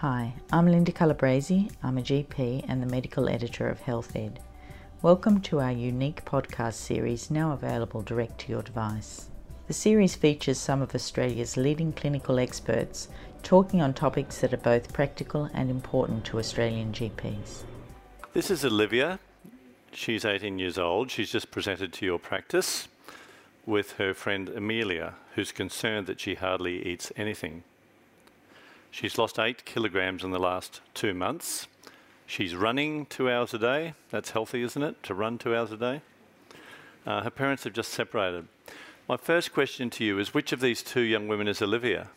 Hi, I'm Linda Calabresi. I'm a GP and the medical editor of Healthed. Welcome to our unique podcast series now available direct to your device. The series features some of Australia's leading clinical experts talking on topics that are both practical and important to Australian GPs. This is Olivia. She's 18 years old. She's just presented to your practice with her friend Amelia, who's concerned that she hardly eats anything. She's lost eight kilograms in the last two months. She's running two hours a day. That's healthy, isn't it, to run two hours a day? Uh, her parents have just separated. My first question to you is which of these two young women is Olivia?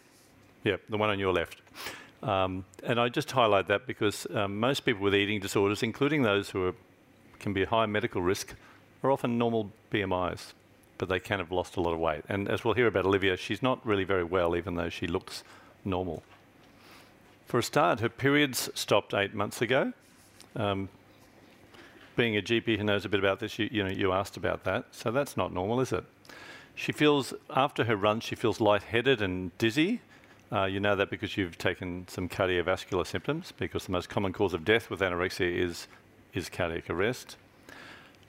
Yep, the one on your left. Um, and I just highlight that because um, most people with eating disorders, including those who are, can be a high medical risk, are often normal BMIs, but they can have lost a lot of weight. And as we'll hear about Olivia, she's not really very well, even though she looks normal. For a start, her periods stopped eight months ago. Um, being a GP who knows a bit about this, you, you, know, you asked about that, so that's not normal, is it? She feels, after her run, she feels lightheaded and dizzy. Uh, you know that because you've taken some cardiovascular symptoms, because the most common cause of death with anorexia is, is cardiac arrest.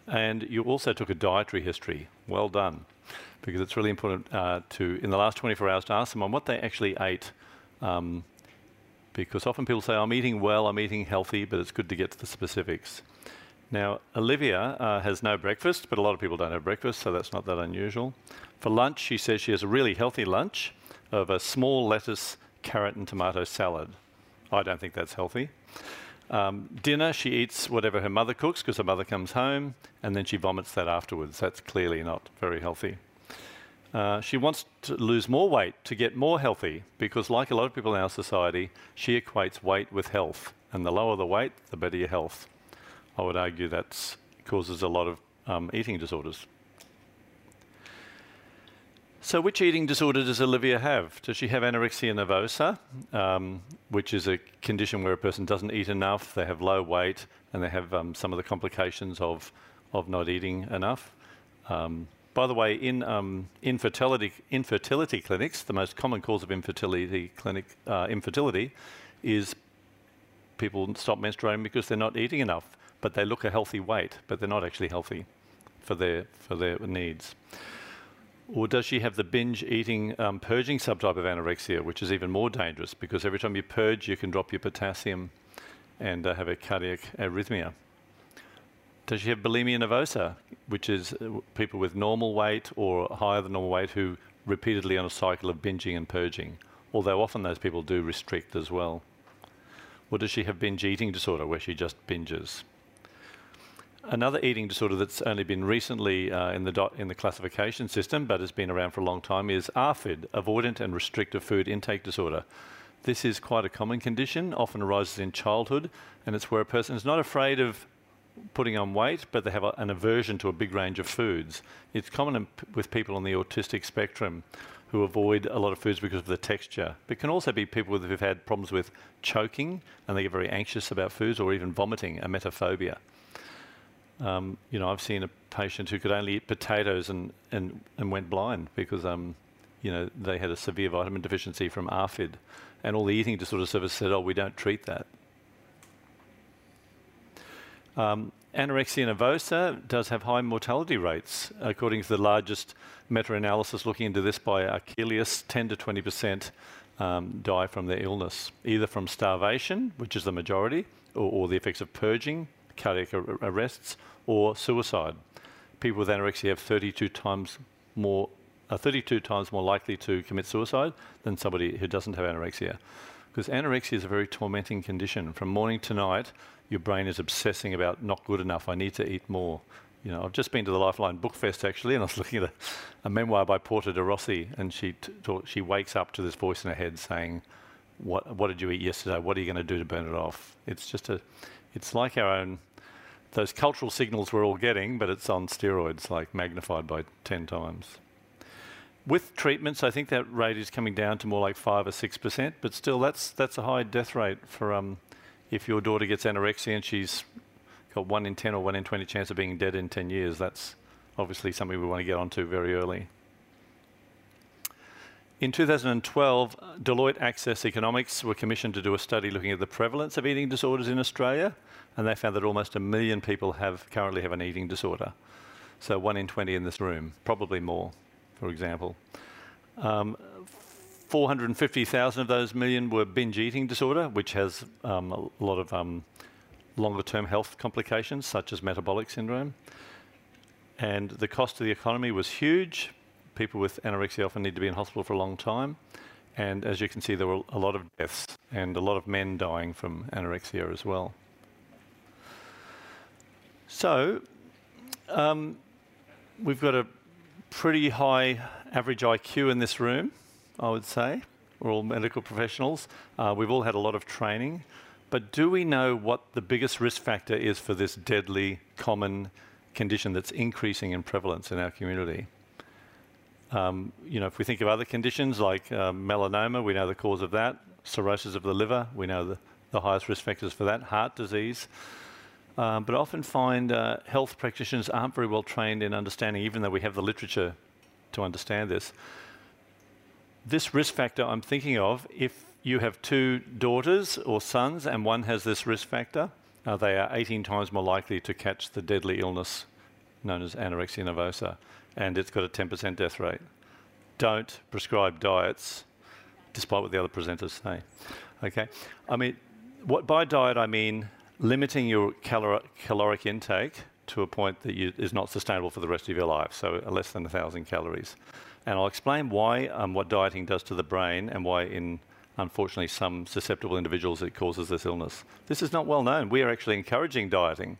And you also took a dietary history. Well done. Because it's really important uh, to, in the last 24 hours, to ask someone what they actually ate um, because often people say, I'm eating well, I'm eating healthy, but it's good to get to the specifics. Now, Olivia uh, has no breakfast, but a lot of people don't have breakfast, so that's not that unusual. For lunch, she says she has a really healthy lunch of a small lettuce, carrot, and tomato salad. I don't think that's healthy. Um, dinner, she eats whatever her mother cooks because her mother comes home, and then she vomits that afterwards. That's clearly not very healthy. Uh, she wants to lose more weight to get more healthy because, like a lot of people in our society, she equates weight with health. And the lower the weight, the better your health. I would argue that causes a lot of um, eating disorders. So, which eating disorder does Olivia have? Does she have anorexia nervosa, um, which is a condition where a person doesn't eat enough, they have low weight, and they have um, some of the complications of, of not eating enough? Um, by the way, in um, infertility, infertility clinics, the most common cause of infertility clinic uh, infertility is people stop menstruating because they're not eating enough, but they look a healthy weight, but they're not actually healthy for their for their needs. Or does she have the binge eating um, purging subtype of anorexia, which is even more dangerous because every time you purge, you can drop your potassium and uh, have a cardiac arrhythmia? Does she have bulimia nervosa, which is uh, people with normal weight or higher than normal weight who repeatedly on a cycle of binging and purging? Although often those people do restrict as well. Or does she have binge eating disorder where she just binges? Another eating disorder that's only been recently uh, in, the in the classification system but has been around for a long time is ARFID, Avoidant and Restrictive Food Intake Disorder. This is quite a common condition, often arises in childhood, and it's where a person is not afraid of putting on weight, but they have a, an aversion to a big range of foods. It's common with people on the autistic spectrum who avoid a lot of foods because of the texture. But it can also be people who've had problems with choking and they get very anxious about foods or even vomiting, emetophobia. Um, you know, I've seen a patient who could only eat potatoes and, and, and went blind because, um, you know, they had a severe vitamin deficiency from ARFID. And all the eating disorder service said, oh, we don't treat that. Um, anorexia nervosa does have high mortality rates. According to the largest meta-analysis looking into this by Arcelus, 10 to 20 percent um, die from their illness, either from starvation, which is the majority, or, or the effects of purging, cardiac ar arrests, or suicide. People with anorexia have 32 times more, are 32 times more likely to commit suicide than somebody who doesn't have anorexia. Because anorexia is a very tormenting condition. From morning to night, your brain is obsessing about not good enough, I need to eat more. You know, I've just been to the Lifeline Book Fest actually, and I was looking at a, a memoir by Portia de Rossi, and she she wakes up to this voice in her head saying, "What what did you eat yesterday? What are you going to do to burn it off?" It's just a, it's like our own, those cultural signals we're all getting, but it's on steroids, like magnified by ten times. With treatments, I think that rate is coming down to more like five or six percent, but still, that's that's a high death rate for um, if your daughter gets anorexia and she's got 1 in 10 or 1 in 20 chance of being dead in 10 years, that's obviously something we want to get onto very early. In 2012, Deloitte Access Economics were commissioned to do a study looking at the prevalence of eating disorders in Australia, and they found that almost a million people have currently have an eating disorder. So one in 20 in this room, probably more, for example. Um, 450,000 of those million were binge eating disorder, which has um, a lot of um, longer term health complications, such as metabolic syndrome. And the cost to the economy was huge people with anorexia often need to be in hospital for a long time. And as you can see, there were a lot of deaths and a lot of men dying from anorexia as well. So, um, we've got a pretty high average IQ in this room, I would say. We're all medical professionals. Uh, we've all had a lot of training. But do we know what the biggest risk factor is for this deadly, common condition that's increasing in prevalence in our community? Um, you know, if we think of other conditions like uh, melanoma, we know the cause of that. Cirrhosis of the liver, we know the, the highest risk factors for that. Heart disease. Um, but I often find uh, health practitioners aren't very well trained in understanding, even though we have the literature to understand this. This risk factor I'm thinking of, if you have two daughters or sons and one has this risk factor, uh, they are 18 times more likely to catch the deadly illness known as anorexia nervosa and it's got a 10% death rate. Don't prescribe diets, despite what the other presenters say. Okay? I mean, what by diet I mean limiting your calor caloric intake to a point that you, is not sustainable for the rest of your life, so less than 1,000 calories. And I'll explain why, um, what dieting does to the brain, and why, in unfortunately some susceptible individuals, it causes this illness. This is not well known. We are actually encouraging dieting.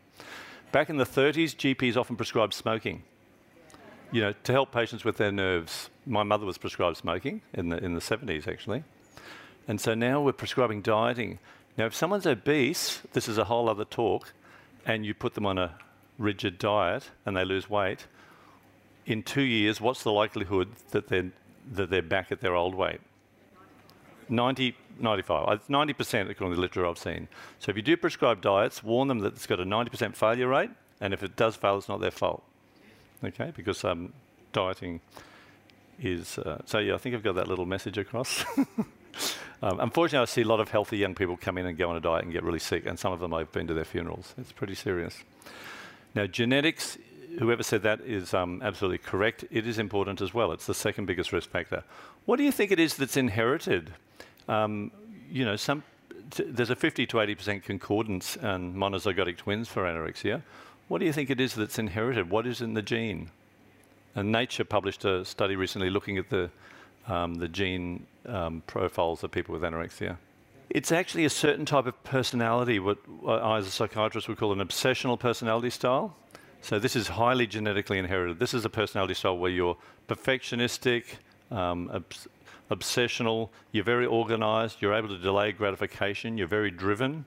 Back in the 30s, GPs often prescribed smoking you know, to help patients with their nerves. My mother was prescribed smoking in the, in the 70s, actually. And so now we're prescribing dieting. Now, if someone's obese, this is a whole other talk, and you put them on a rigid diet and they lose weight, in two years, what's the likelihood that they're, that they're back at their old weight? 90, 95, 90% according to the literature I've seen. So if you do prescribe diets, warn them that it's got a 90% failure rate, and if it does fail, it's not their fault okay? Because um, dieting is. Uh, so, yeah, I think I've got that little message across. um, unfortunately, I see a lot of healthy young people come in and go on a diet and get really sick, and some of them I've been to their funerals. It's pretty serious. Now, genetics, whoever said that is um, absolutely correct. It is important as well. It's the second biggest risk factor. What do you think it is that's inherited? Um, you know, some, there's a 50 to 80% concordance in monozygotic twins for anorexia. What do you think it is that's inherited? What is in the gene? And Nature published a study recently looking at the, um, the gene um, profiles of people with anorexia. It's actually a certain type of personality, what I, as a psychiatrist, would call an obsessional personality style. So, this is highly genetically inherited. This is a personality style where you're perfectionistic, um, obs- obsessional, you're very organized, you're able to delay gratification, you're very driven,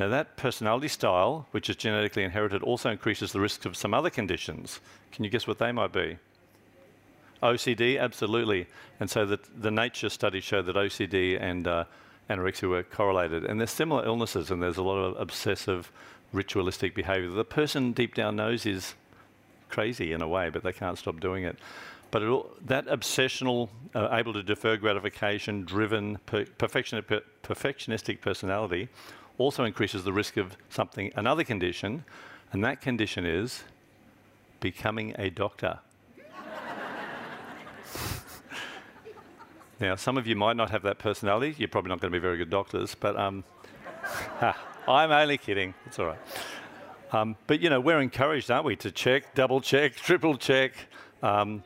now, that personality style, which is genetically inherited, also increases the risk of some other conditions. Can you guess what they might be? OCD, absolutely. And so the, the nature studies show that OCD and uh, anorexia were correlated. And there's similar illnesses, and there's a lot of obsessive, ritualistic behavior. The person deep down knows is crazy in a way, but they can't stop doing it. But it, that obsessional, uh, able to defer gratification, driven, per, perfectionistic personality also increases the risk of something, another condition, and that condition is becoming a doctor. Now, some of you might not have that personality. You're probably not going to be very good doctors, but um, I'm only kidding. It's all right. Um, but you know, we're encouraged, aren't we, to check, double check, triple check. Um,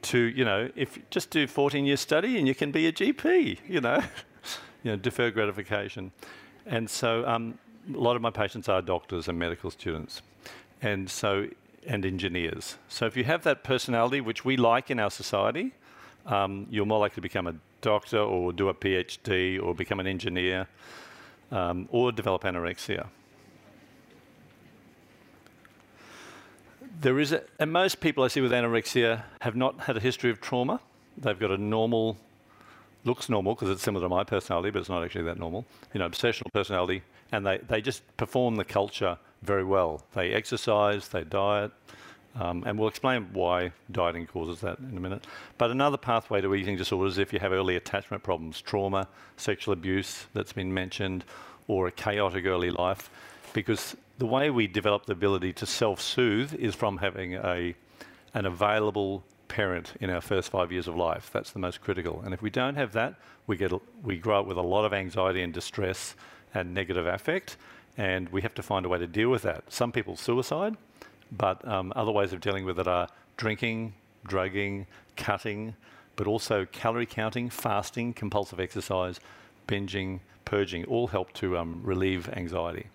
to you know, if just do 14 year study and you can be a GP. You know, you know, defer gratification. And so um, a lot of my patients are doctors and medical students, and so and engineers. So if you have that personality, which we like in our society, um, you're more likely to become a doctor or do a PhD or become an engineer um, or develop anorexia. There is, a, and most people I see with anorexia have not had a history of trauma. They've got a normal looks normal because it's similar to my personality, but it's not actually that normal. You know, obsessional personality, and they, they just perform the culture very well. They exercise, they diet, Um, and we'll explain why dieting causes that in a minute. But another pathway to eating disorders is if you have early attachment problems, trauma, sexual abuse that's been mentioned, or a chaotic early life. Because the way we develop the ability to self soothe is from having a, an available parent in our first five years of life. That's the most critical. And if we don't have that, we, get, we grow up with a lot of anxiety and distress and negative affect, and we have to find a way to deal with that. Some people suicide, but um, other ways of dealing with it are drinking, drugging, cutting, but also calorie counting, fasting, compulsive exercise, binging, purging, all help to um, relieve anxiety.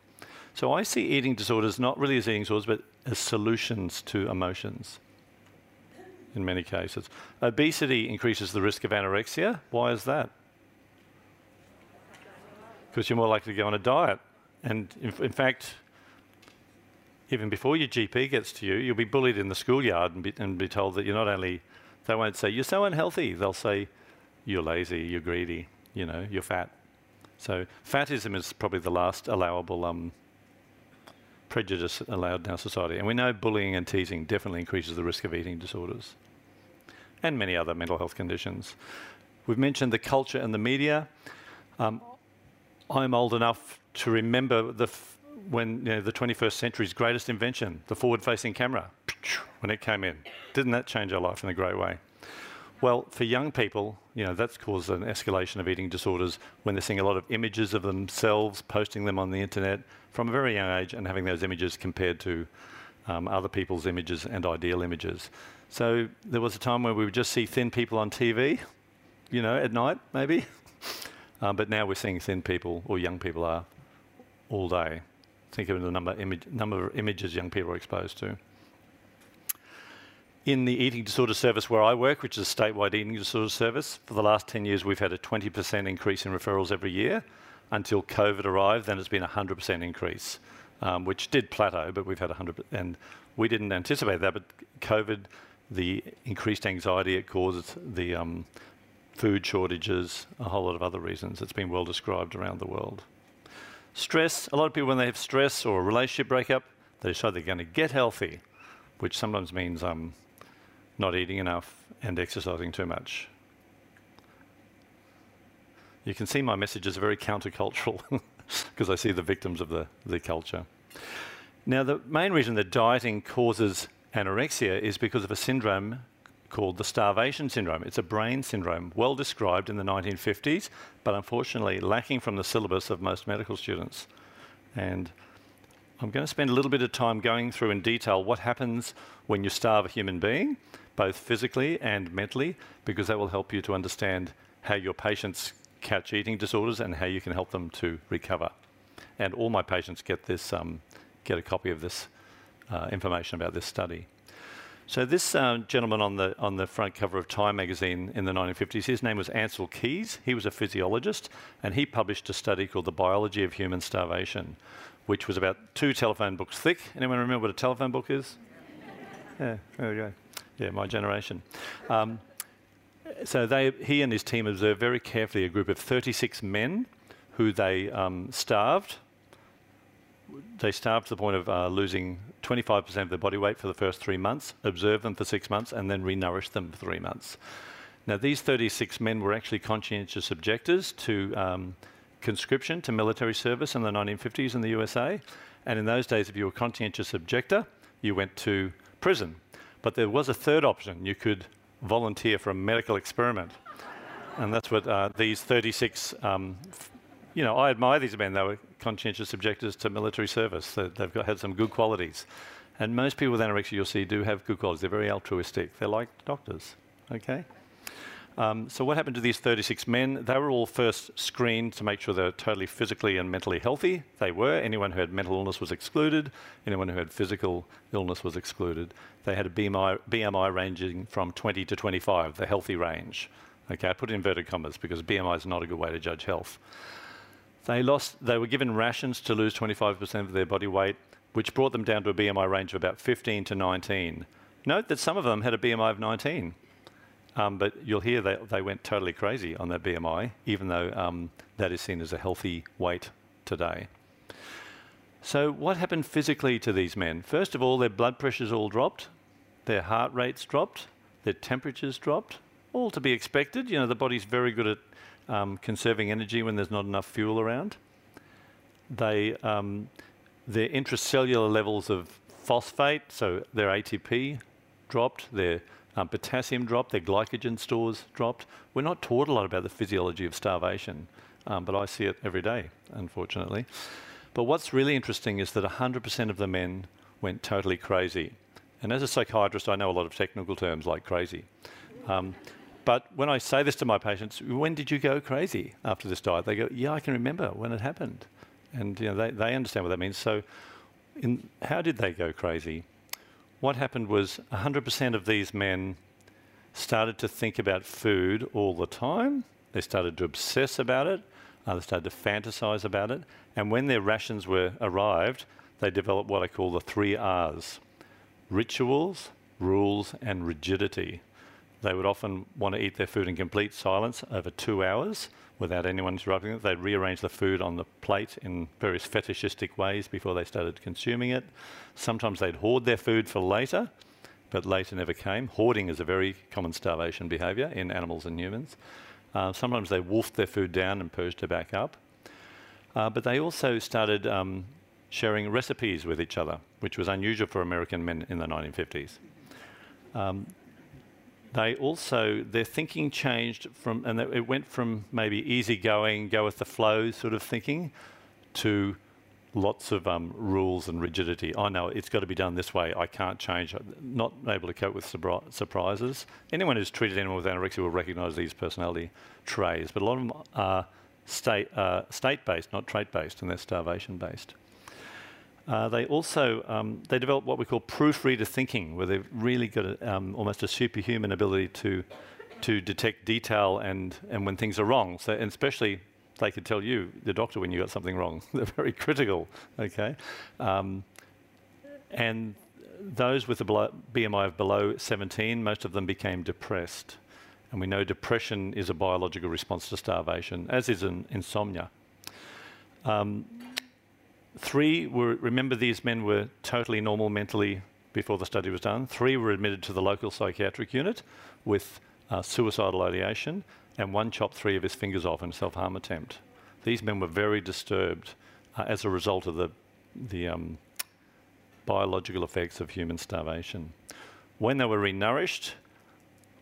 So I see eating disorders not really as eating disorders, but as solutions to emotions in many cases. Obesity increases the risk of anorexia. Why is that? Because you're more likely to go on a diet. And in, in, fact, even before your GP gets to you, you'll be bullied in the schoolyard and be, and be told that you're not only, they won't say, you're so unhealthy, they'll say, you're lazy, you're greedy, you know, you're fat. So fatism is probably the last allowable um, prejudice allowed in our society. And we know bullying and teasing definitely increases the risk of eating disorders and many other mental health conditions. We've mentioned the culture and the media. Um, I'm old enough to remember the when you know, the 21st century's greatest invention, the forward-facing camera, when it came in. Didn't that change our life in a great way? Well, for young people, you know, that's caused an escalation of eating disorders when they're seeing a lot of images of themselves, posting them on the internet from a very young age, and having those images compared to um, other people's images and ideal images. So there was a time where we would just see thin people on TV, you know, at night maybe. um, but now we're seeing thin people, or young people are, all day. Think of the number, image, number of images young people are exposed to. In the eating disorder service where I work, which is a statewide eating disorder service, for the last 10 years we've had a 20% increase in referrals every year. Until COVID arrived, then it's been a 100% increase, um, which did plateau, but we've had 100 and we didn't anticipate that, but COVID the increased anxiety it causes, the um, food shortages, a whole lot of other reasons. It's been well described around the world. Stress, a lot of people, when they have stress or a relationship breakup, they decide they're going to get healthy, which sometimes means um, not eating enough and exercising too much. You can see my message is very countercultural because I see the victims of the, the culture. Now, the main reason that dieting causes anorexia is because of a syndrome called the starvation syndrome. It's a brain syndrome, well described in the 1950s, but unfortunately lacking from the syllabus of most medical students. And I'm going to spend a little bit of time going through in detail what happens when you starve a human being, both physically and mentally, because that will help you to understand how your patients catch eating disorders and how you can help them to recover. And all my patients get this, um, get a copy of this uh, information about this study. So this uh, gentleman on the on the front cover of Time magazine in the 1950s, his name was Ancel Keys. He was a physiologist, and he published a study called "The Biology of Human Starvation," which was about two telephone books thick. Anyone remember what a telephone book is? yeah, there we go. Yeah, my generation. Um, so they, he and his team observed very carefully a group of 36 men who they um, starved they starved to the point of uh, losing 25% of their body weight for the first three months, observe them for six months, and then renourished them for three months. Now, these 36 men were actually conscientious objectors to um, conscription, to military service in the 1950s in the USA. And in those days, if you were a conscientious objector, you went to prison. But there was a third option. You could volunteer for a medical experiment. and that's what uh, these 36 um, you know, I admire these men. They were conscientious objectors to military service. They, have got, had some good qualities. And most people with anorexia you'll see do have good qualities. They're very altruistic. They're like doctors, okay? Um, so what happened to these 36 men? They were all first screened to make sure they're totally physically and mentally healthy. They were. Anyone who had mental illness was excluded. Anyone who had physical illness was excluded. They had a BMI, BMI ranging from 20 to 25, the healthy range. Okay, I put inverted commas because BMI is not a good way to judge health. They, lost, they were given rations to lose 25% of their body weight, which brought them down to a BMI range of about 15 to 19. Note that some of them had a BMI of 19. Um, but you'll hear they, they went totally crazy on that BMI, even though um, that is seen as a healthy weight today. So, what happened physically to these men? First of all, their blood pressures all dropped. their heart rates dropped, their temperatures dropped, all to be expected. You know, the body's very good at um, conserving energy when there's not enough fuel around. They, um, their intracellular levels of phosphate, so their ATP dropped, their um, potassium dropped, their glycogen stores dropped. We're not taught a lot about the physiology of starvation, um, but I see it every day, unfortunately. But what's really interesting is that 100% of the men went totally crazy. And as a psychiatrist, I know a lot of technical terms like crazy. Um, but when I say this to my patients, when did you go crazy after this diet? They go, yeah, I can remember when it happened. And you know, they, they understand what that means. So in, how did they go crazy? What happened was 100% of these men started to think about food all the time. They started to obsess about it. Uh, they started to fantasize about it. And when their rations were arrived, they developed what I call the three R's rituals, rules, and rigidity. They would often want to eat their food in complete silence over two hours without anyone interrupting it. They'd rearrange the food on the plate in various fetishistic ways before they started consuming it. Sometimes they'd hoard their food for later, but later never came. Hoarding is a very common starvation behaviour in animals and humans. Uh, sometimes they wolfed their food down and purged it back up. Uh, but they also started um, sharing recipes with each other, which was unusual for American men in the 1950s. Um, they also, their thinking changed from, and it went from maybe easygoing, go with the flow sort of thinking to lots of um, rules and rigidity. I know it's got to be done this way. I can't change. Not able to cope with surprises. Anyone who's treated anyone with anorexia will recognise these personality traits, but a lot of them are state, uh, state-based, not trait-based, and they're starvation-based. Uh, they also um, they develop what we call proofreader thinking, where they've really got a, um, almost a superhuman ability to to detect detail and and when things are wrong. So and especially they could tell you, the doctor, when you got something wrong. They're very critical. Okay, um, and those with a BMI of below 17, most of them became depressed. And we know depression is a biological response to starvation, as is an insomnia. Um, Three were, remember, these men were totally normal mentally before the study was done. Three were admitted to the local psychiatric unit with uh, suicidal ideation, and one chopped three of his fingers off in a self harm attempt. These men were very disturbed uh, as a result of the, the um, biological effects of human starvation. When they were renourished,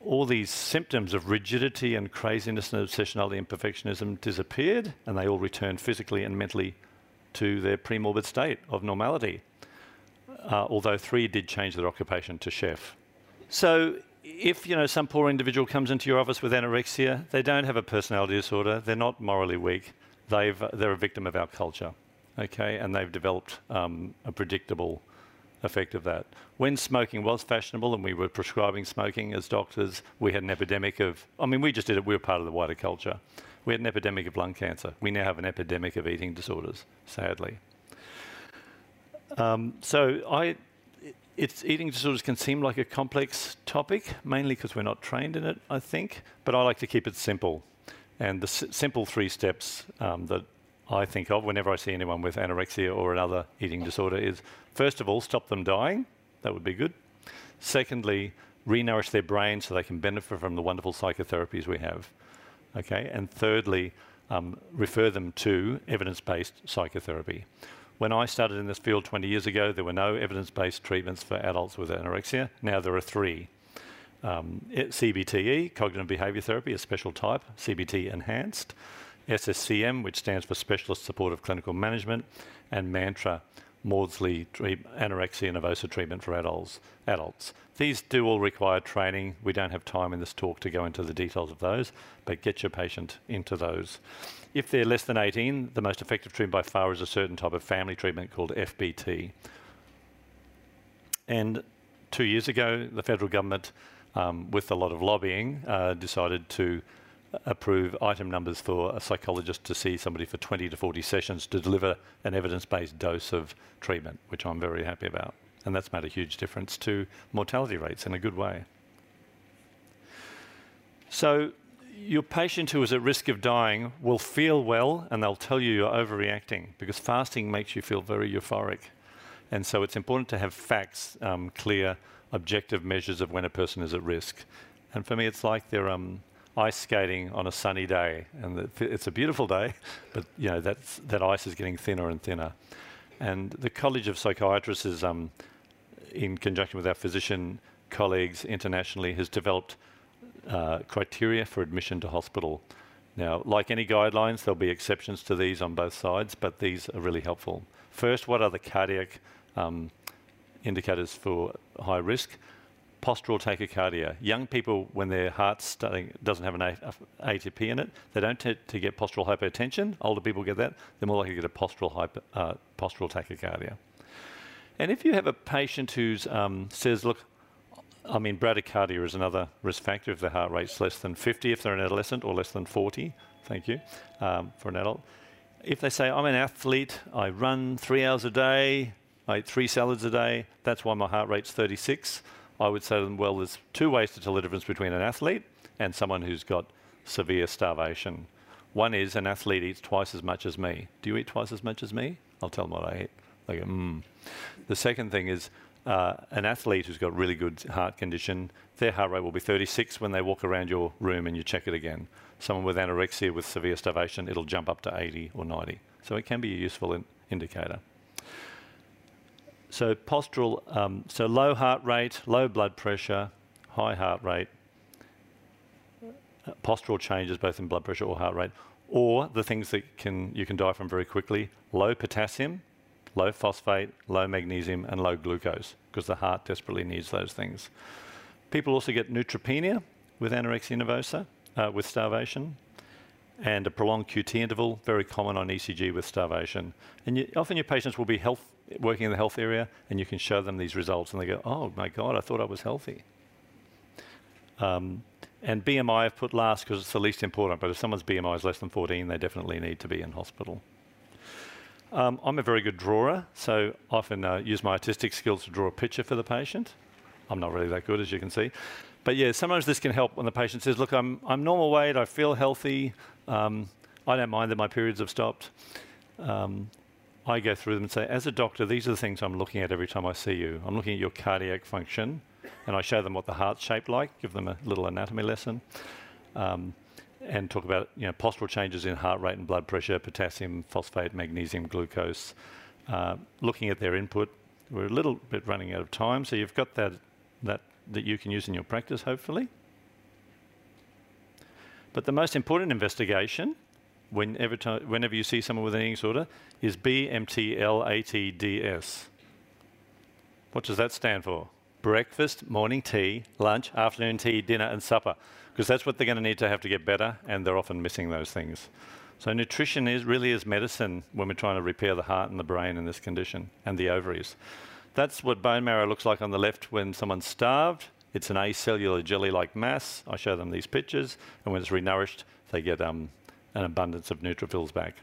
all these symptoms of rigidity and craziness and obsessionality and perfectionism disappeared, and they all returned physically and mentally to their pre-morbid state of normality, uh, although three did change their occupation to chef. So if you know some poor individual comes into your office with anorexia, they don't have a personality disorder, they're not morally weak, they've, they're a victim of our culture, okay, and they've developed um, a predictable effect of that. When smoking was fashionable and we were prescribing smoking as doctors, we had an epidemic of, I mean, we just did it, we were part of the wider culture. We had an epidemic of lung cancer. We now have an epidemic of eating disorders, sadly. Um, so I, it's, eating disorders can seem like a complex topic, mainly because we're not trained in it, I think, but I like to keep it simple. And the simple three steps um, that I think of whenever I see anyone with anorexia or another eating disorder is first of all, stop them dying. That would be good. Secondly, renourish their brain so they can benefit from the wonderful psychotherapies we have. Okay, and thirdly, um, refer them to evidence-based psychotherapy. When I started in this field 20 years ago, there were no evidence-based treatments for adults with anorexia. Now there are three. Um, CBTE, cognitive behaviour therapy, a special type, CBT enhanced, SSCM, which stands for Specialist Supportive Clinical Management, and MANTRA, Maudsley anorexia nervosa treatment for adults. adults. These do all require training. We don't have time in this talk to go into the details of those, but get your patient into those. If they're less than 18, the most effective treatment by far is a certain type of family treatment called FBT. And two years ago, the federal government, um, with a lot of lobbying, uh, decided to approve item numbers for a psychologist to see somebody for 20 to 40 sessions to deliver an evidence-based dose of treatment, which I'm very happy about. And that's made a huge difference to mortality rates in a good way. So your patient who is at risk of dying will feel well and they'll tell you you're overreacting because fasting makes you feel very euphoric. And so it's important to have facts, um, clear, objective measures of when a person is at risk. And for me, it's like they're um, ice skating on a sunny day, and it's a beautiful day, but you know that's, that ice is getting thinner and thinner. And the College of Psychiatrists is, um, in conjunction with our physician colleagues internationally, has developed uh, criteria for admission to hospital. Now, like any guidelines, there'll be exceptions to these on both sides, but these are really helpful. First, what are the cardiac um, indicators for high risk? Postural tachycardia. Young people, when their heart doesn't have an ATP in it, they don't tend to get postural hypertension. Older people get that. They're more likely to get a postural, uh, postural tachycardia. And if you have a patient who um, says, look, I mean, bradycardia is another risk factor if the heart rate's less than 50 if they're an adolescent or less than 40, thank you, um, for an adult. If they say, I'm an athlete, I run three hours a day, I eat three salads a day, that's why my heart rate's 36, I would say to them, well, there's two ways to tell the difference between an athlete and someone who's got severe starvation. One is an athlete eats twice as much as me. Do you eat twice as much as me? I'll tell them what I eat. They go, hmm. The second thing is uh, an athlete who's got really good heart condition, their heart rate will be 36 when they walk around your room and you check it again. Someone with anorexia with severe starvation, it'll jump up to 80 or 90. So it can be a useful in indicator. So postural, um, so low heart rate, low blood pressure, high heart rate, uh, postural changes both in blood pressure or heart rate, or the things that can you can die from very quickly, low potassium, low phosphate, low magnesium, and low glucose, because the heart desperately needs those things. People also get neutropenia with anorexia nervosa, uh, with starvation, and a prolonged QT interval, very common on ECG with starvation. And you, often your patients will be health, working in the health area, and you can show them these results, and they go, oh my God, I thought I was healthy. Um, and BMI I've put last because it's the least important, but if someone's BMI is less than 14, they definitely need to be in hospital. Um, I'm a very good drawer, so often uh, use my artistic skills to draw a picture for the patient. I'm not really that good, as you can see. But yeah, sometimes this can help when the patient says, look, I'm, I'm normal weight, I feel healthy, um, I don't mind that my periods have stopped. Um, I go through them and say, as a doctor, these are the things I'm looking at every time I see you. I'm looking at your cardiac function, and I show them what the heart's shaped like, give them a little anatomy lesson. Um, and talk about you know, postural changes in heart rate and blood pressure, potassium, phosphate, magnesium, glucose, uh, looking at their input. We're a little bit running out of time, so you've got that, that that you can use in your practice, hopefully. But the most important investigation, whenever, whenever you see someone with an eating disorder, is BMTLATDS. What does that stand for? Breakfast, morning tea, lunch, afternoon tea, dinner, and supper because that's what they're going to need to have to get better, and they're often missing those things. So nutrition is really is medicine when we're trying to repair the heart and the brain in this condition, and the ovaries. That's what bone marrow looks like on the left when someone's starved. It's an acellular jelly-like mass. I show them these pictures, and when it's renourished, they get um, an abundance of neutrophils back.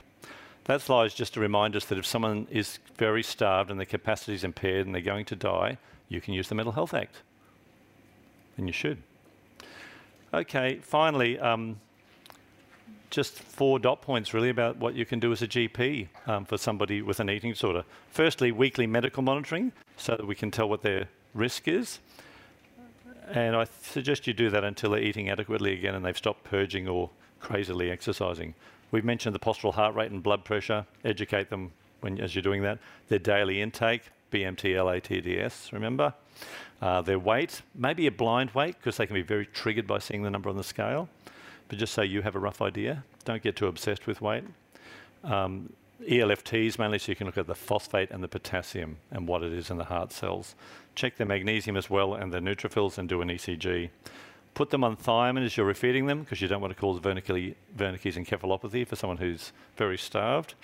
That slide is just to remind us that if someone is very starved and their capacity is impaired and they're going to die, you can use the Mental Health Act. And you should. Okay, finally, um, just four dot points really about what you can do as a GP um, for somebody with an eating disorder. Firstly, weekly medical monitoring so that we can tell what their risk is. And I suggest you do that until they're eating adequately again and they've stopped purging or crazily exercising. We've mentioned the postural heart rate and blood pressure. Educate them when, as you're doing that. Their daily intake, BMT, LATDS, remember? Uh, their weight, maybe a blind weight, because they can be very triggered by seeing the number on the scale. But just so you have a rough idea, don't get too obsessed with weight. Um, ELFTs mainly so you can look at the phosphate and the potassium and what it is in the heart cells. Check the magnesium as well and the neutrophils and do an ECG. Put them on thiamine as you're refeeding them because you don't want to cause Wernicke's encephalopathy for someone who's very starved.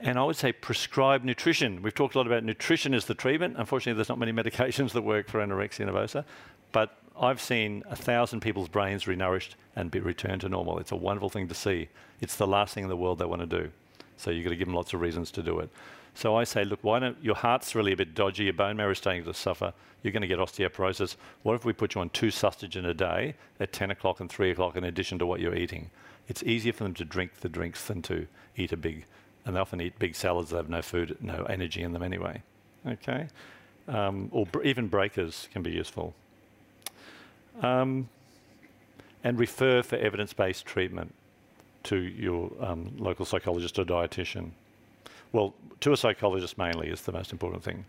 And I would say prescribe nutrition. We've talked a lot about nutrition as the treatment. Unfortunately, there's not many medications that work for anorexia nervosa, but I've seen a thousand people's brains renourished and be returned to normal. It's a wonderful thing to see. It's the last thing in the world they want to do. So you've got to give them lots of reasons to do it. So I say, look, why don't your heart's really a bit dodgy, your bone marrow is starting to suffer, you're going to get osteoporosis. What if we put you on two Sustagens a day at 10 o'clock and 3 o'clock in addition to what you're eating? It's easier for them to drink the drinks than to eat a big and they often eat big salads that have no food, no energy in them anyway. Okay, um, or br- even breakers can be useful. Um, and refer for evidence-based treatment to your um, local psychologist or dietitian. Well, to a psychologist mainly is the most important thing.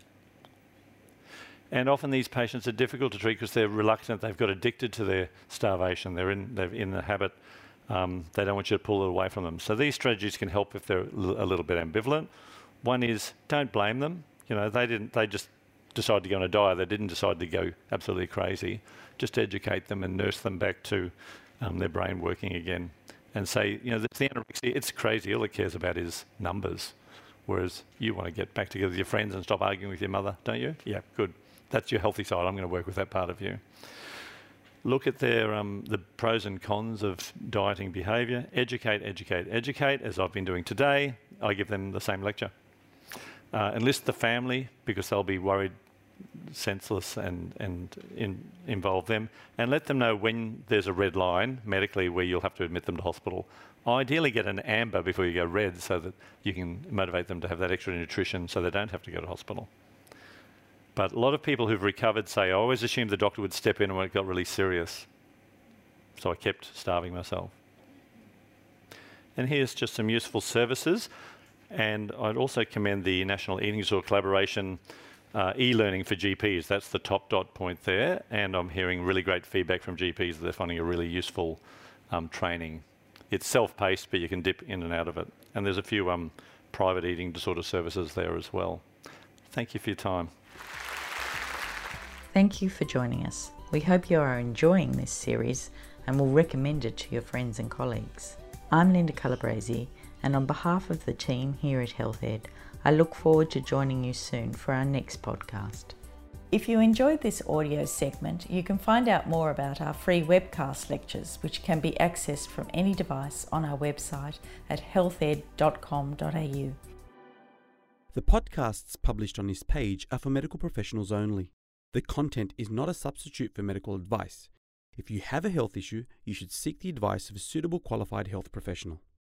And often these patients are difficult to treat because they're reluctant. They've got addicted to their starvation. They're in, they're in the habit. Um, they don't want you to pull it away from them. So these strategies can help if they're a little bit ambivalent. One is don't blame them. You know, they didn't. They just decided to go on a diet. They didn't decide to go absolutely crazy. Just educate them and nurse them back to um, their brain working again. And say, you know, it's the anorexia, it's crazy. All it cares about is numbers. Whereas you want to get back together with your friends and stop arguing with your mother, don't you? Yeah, good. That's your healthy side. I'm going to work with that part of you. Look at their um, the pros and cons of dieting behaviour. Educate, educate, educate. As I've been doing today, I give them the same lecture. Uh, enlist the family because they'll be worried, senseless, and and in, involve them, and let them know when there's a red line medically where you'll have to admit them to hospital. Ideally, get an amber before you go red so that you can motivate them to have that extra nutrition so they don't have to go to hospital. But a lot of people who've recovered say, I always assumed the doctor would step in when it got really serious. So I kept starving myself. And here's just some useful services. And I'd also commend the National Eating Disorder Collaboration uh, e-learning for GPs. That's the top dot point there. And I'm hearing really great feedback from GPs that they're finding a really useful um, training. It's self-paced, but you can dip in and out of it. And there's a few um, private eating disorder services there as well. Thank you for your time. Thank you for joining us. We hope you are enjoying this series and will recommend it to your friends and colleagues. I'm Linda Calabresi, and on behalf of the team here at Healthed, I look forward to joining you soon for our next podcast. If you enjoyed this audio segment, you can find out more about our free webcast lectures, which can be accessed from any device on our website at healthed.com.au. The podcasts published on this page are for medical professionals only. The content is not a substitute for medical advice. If you have a health issue, you should seek the advice of a suitable qualified health professional.